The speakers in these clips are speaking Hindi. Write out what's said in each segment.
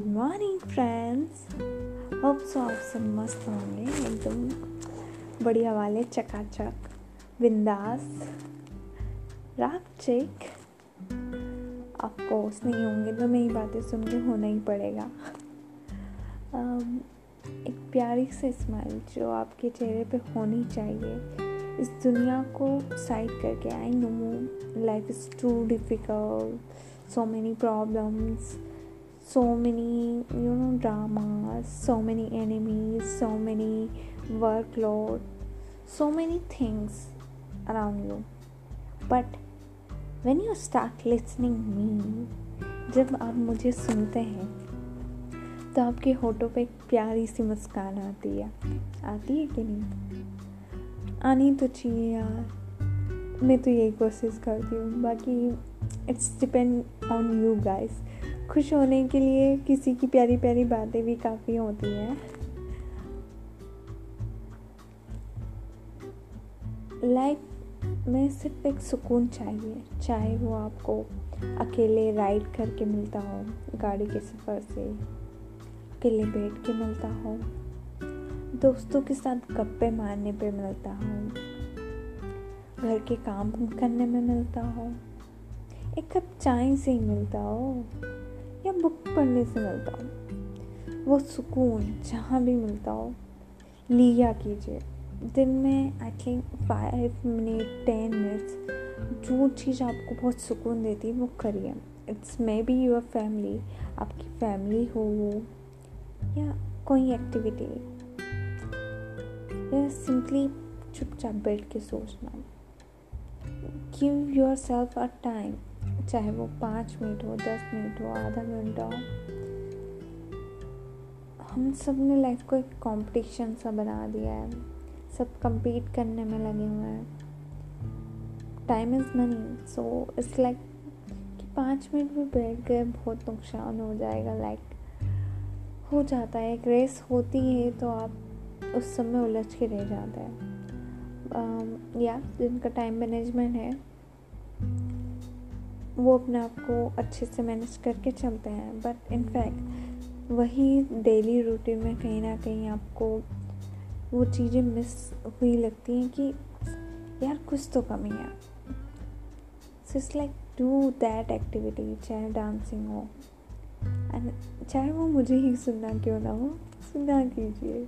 Good morning friends hope so आप सब मस्त होंगे. एकदम बढ़िया वाले चकाचक बिंदास राग चेक ऑफकोर्स नहीं होंगे तो मेरी बातें सुन के होना ही पड़ेगा. Um, एक प्यारी सी स्माइल जो आपके चेहरे पे होनी चाहिए. इस दुनिया को साइड करके I know life is too difficult so many problems so many you know dramas so many enemies so many workload so many things around you but when you start listening me जब आप मुझे सुनते हैं तो आपके होठों पे एक प्यारी सी मुस्कान आती है आती है कि नहीं आनी तो चाहिए यार मैं तो यही कोशिश करती हूँ बाकी it's depend on you guys खुश होने के लिए किसी की प्यारी प्यारी बातें भी काफ़ी होती हैं। लाइफ में सिर्फ़ एक सुकून चाहिए, चाहे वो आपको अकेले राइड करके मिलता हो, गाड़ी के सफ़र से, अकेले बैठ के मिलता हो, दोस्तों के साथ गप्पे मारने पे मिलता हो, घर के काम करने में मिलता हो, एक कप चाय से ही मिलता हो। या बुक पढ़ने से मिलता हो। वो सुकून जहाँ भी मिलता हो, लिया कीजिए। दिन में I think five minute ten minutes जो चीज़ आपको बहुत सुकून देती है, वो करिए। It's maybe your family आपकी फैमिली हो, या कोई एक्टिविटी या सिंपली चुपचाप बैठ के सोचना। Give yourself a time चाहे वो पाँच मिनट हो दस मिनट हो आधा घंटा हो। हम सबने लाइफ को एक कंपटीशन सा बना दिया है। सब compete करने में लगे हुए हैं। Time is money so it's like कि पाँच मिनट में बैठ गए बहुत नुकसान हो जाएगा लाइक like, हो जाता है। एक रेस होती है तो आप उस समय उलझ के रह जाते हैं। या जिनका टाइम मैनेजमेंट है। वो अपने आप को अच्छे से मैनेज करके चलते हैं। बट इनफैक्ट वही डेली रूटीन में कहीं ना कहीं आपको वो चीज़ें मिस हुई लगती हैं कि यार कुछ तो कमी है। So it's like do that activity चाहे डांसिंग हो। एंड चाहे वो मुझे ही सुनना क्यों ना हो सुना कीजिए।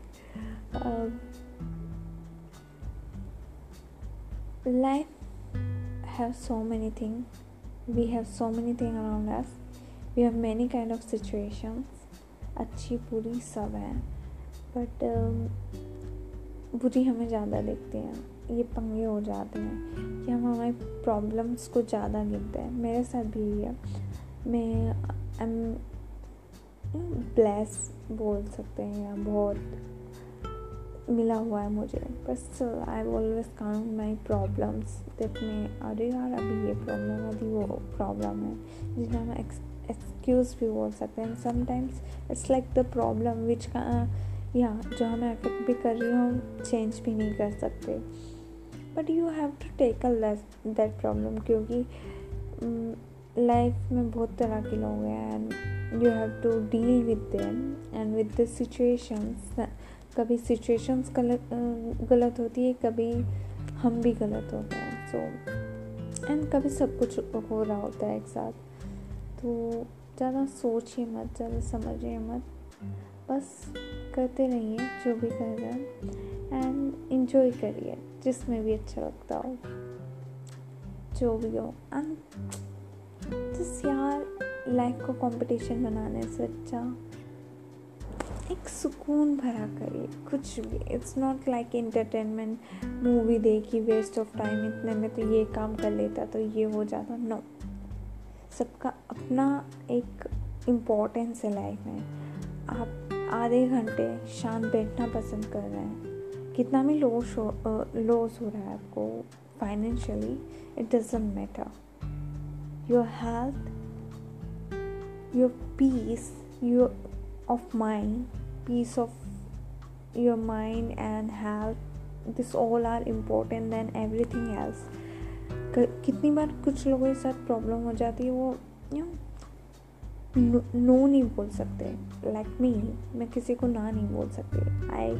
Life have so many things we have so many things around us. We have many kind of situations. अच्छी बुरी सब है। बट um, बुरी हमें ज़्यादा दिखती हैं। ये पंगे हो जाते हैं कि हम हमारे प्रॉब्लम्स को ज़्यादा गिनते हैं। मेरे साथ भी यही है। मैं आई एम ब्लेस बोल सकते हैं या बहुत मिला हुआ है मुझे। बस I always count my problems देख में अरे यार अभी ये प्रॉब्लम अभी वो प्रॉब्लम है जिन्हें हम एक्सक्यूज़ भी बोल सकते हैं। Sometimes it's like the problem which का या जो हमें अफेक्ट भी कर रही हो हम चेंज भी नहीं कर सकते। But you have to take tackle that problem क्योंकि लाइफ mm, में बहुत तरह के लोग हैं and you have to deal with them and with the situations कभी सिचुएशंस गलत गलत होती है, कभी हम भी गलत होते हैं सो एंड कभी सब कुछ हो रहा होता है एक साथ। तो ज़्यादा सोचिए मत, ज़्यादा समझिए मत, बस करते रहिए, जो भी कर रहे हैं एंड इन्जॉय करिए, जिसमें भी अच्छा लगता हो, जो भी हो। एंड जिस यार लाइफ को कंपटीशन बनाने से अच्छा। एक सुकून भरा करिए कुछ भी। It's not like entertainment movie देखी वेस्ट ऑफ़ टाइम इतने में तो ये काम कर लेता तो ये हो जाता। नो सबका अपना एक इम्पोर्टेंस है लाइफ में। आप आधे घंटे शांत बैठना पसंद कर रहे हैं। कितना भी लॉस हो लॉस हो रहा है आपको financially it doesn't matter your health your peace your of mind, peace of your mind, and health. This all are important than everything else. कितनी बार कुछ लोगों के साथ प्रॉब्लम हो जाती है, वो यू नो नहीं बोल सकते लाइक like मी मैं किसी को ना नहीं बोल सकती। I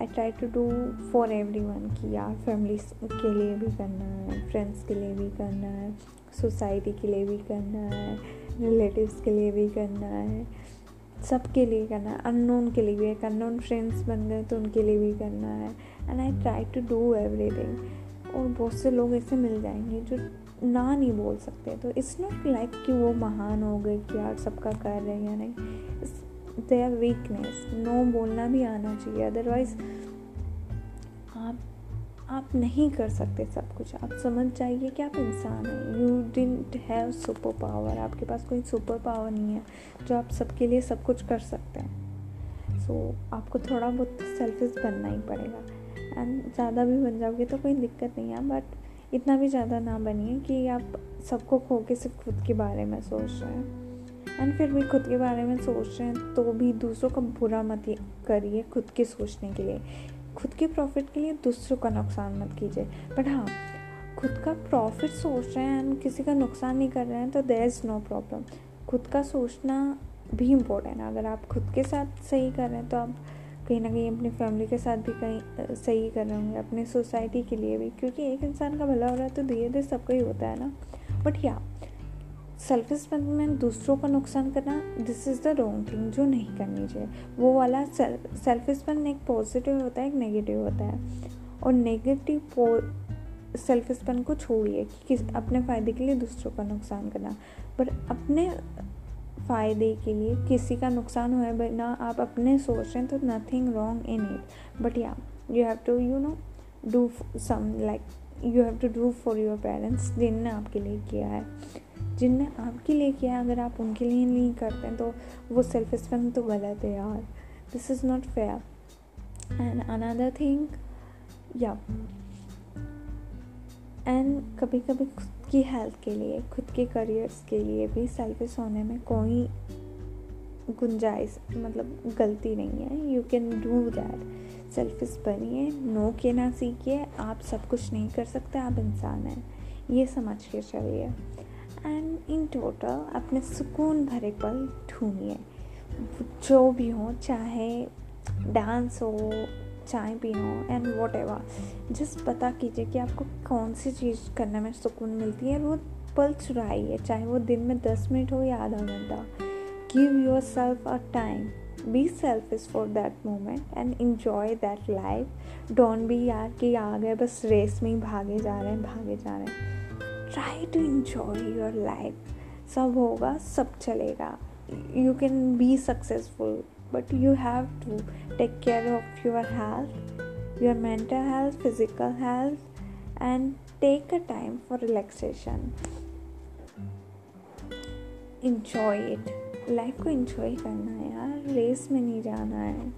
I try to do for everyone कि यार फैमिली के लिए भी करना है फ्रेंड्स के लिए भी करना है सोसाइटी के लिए भी करना है रिलेटिव्स के लिए भी करना है। सबके लिए करना है। अननोन के लिए भी एक अननोन फ्रेंड्स बन गए तो उनके लिए भी करना है। And I try to do everything और बहुत से लोग ऐसे मिल जाएँगे जो ना नहीं बोल सकते। तो इट्स नॉट लाइक कि वो महान हो गए कि यार सबका कर रहे हैं या नहीं। दे आर वीकनेस नो बोलना भी आना चाहिए। अदरवाइज़ आप नहीं कर सकते सब कुछ। आप समझ जाइए कि आप इंसान हैं। You didn't have super power आपके पास कोई सुपर पावर नहीं है जो आप सबके लिए सब कुछ कर सकते हैं। सो so, आपको थोड़ा बहुत सेल्फिश बनना ही पड़ेगा। एंड ज़्यादा भी बन जाओगे तो कोई दिक्कत नहीं है। बट इतना भी ज़्यादा ना बनिए कि आप सबको खो के सिर्फ़ खुद के बारे में सोच रहे हैं। एंड फिर भी खुद के बारे में सोच रहे हैं तो भी दूसरों का बुरा मत करिए खुद के सोचने के लिए। खुद के प्रॉफिट के लिए दूसरों का नुकसान मत कीजिए। बट हाँ खुद का प्रॉफिट सोच रहे हैं, किसी का नुकसान नहीं कर रहे हैं तो देर इज़ नो प्रॉब्लम खुद का सोचना भी इम्पोर्टेंट है। अगर आप खुद के साथ सही कर रहे हैं तो आप कहीं ना कहीं अपनी फैमिली के साथ भी कहीं सही कर रहे होंगे, अपनी सोसाइटी के लिए भी। क्योंकि एक इंसान का भला हो रहा है तो धीरे धीरे सबका ही होता है ना। बट या सेल्फिशपन में दूसरों का नुकसान करना this is the wrong thing जो नहीं करनी चाहिए। वो वाला सेल्फिशपन एक पॉजिटिव होता है, एक नेगेटिव होता है। और नेगेटिव सेल्फिशपन को छोड़िए कि किस, अपने फ़ायदे के लिए दूसरों का नुकसान करना। बट अपने फ़ायदे के लिए किसी का नुकसान हुआ बिना आप अपने सोच रहे हैं तो nothing wrong in it but या you have to you know do some like you have to do for your parents जिनने आपके लिए किया है। जिनने आपके लिए किया है, अगर आप उनके लिए नहीं करते हैं तो वो सेल्फ रिस्पेक्ट तो गलत है यार। This is not fair and another thing या एंड कभी कभी खुद की हेल्थ के लिए, खुद के करियर्स के लिए भी सेल्फिश होने में कोई गुंजाइश मतलब गलती नहीं है। You can do that selfish बनिए नो के ना सीखिए, आप सब कुछ नहीं कर सकते, आप इंसान हैं। ये समझ के चलिए। एंड इन टोटल अपने सुकून भरे पल ढूंढिए। जो भी हो, चाहे डांस हो, चाय पीना एंड वॉट एवर जस्ट पता कीजिए कि आपको कौन सी चीज़ करने में सुकून मिलती है। वो पल चुराइए, चाहे वो दिन में दस मिनट हो या आधा घंटा। Give yourself a time be self is for that moment and enjoy that life don't be यार कि आ गए, बस रेस में ही भागे जा रहे हैं, भागे जा रहे हैं। Try to enjoy your life सब होगा, सब चलेगा। You can be successful but you have to take care of your health your mental health physical health and take a time for relaxation enjoy it life को इंजॉय करना है यार। रेस में नहीं जाना है।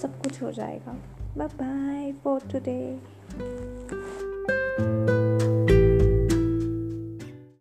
सब कुछ हो जाएगा। Bye bye for today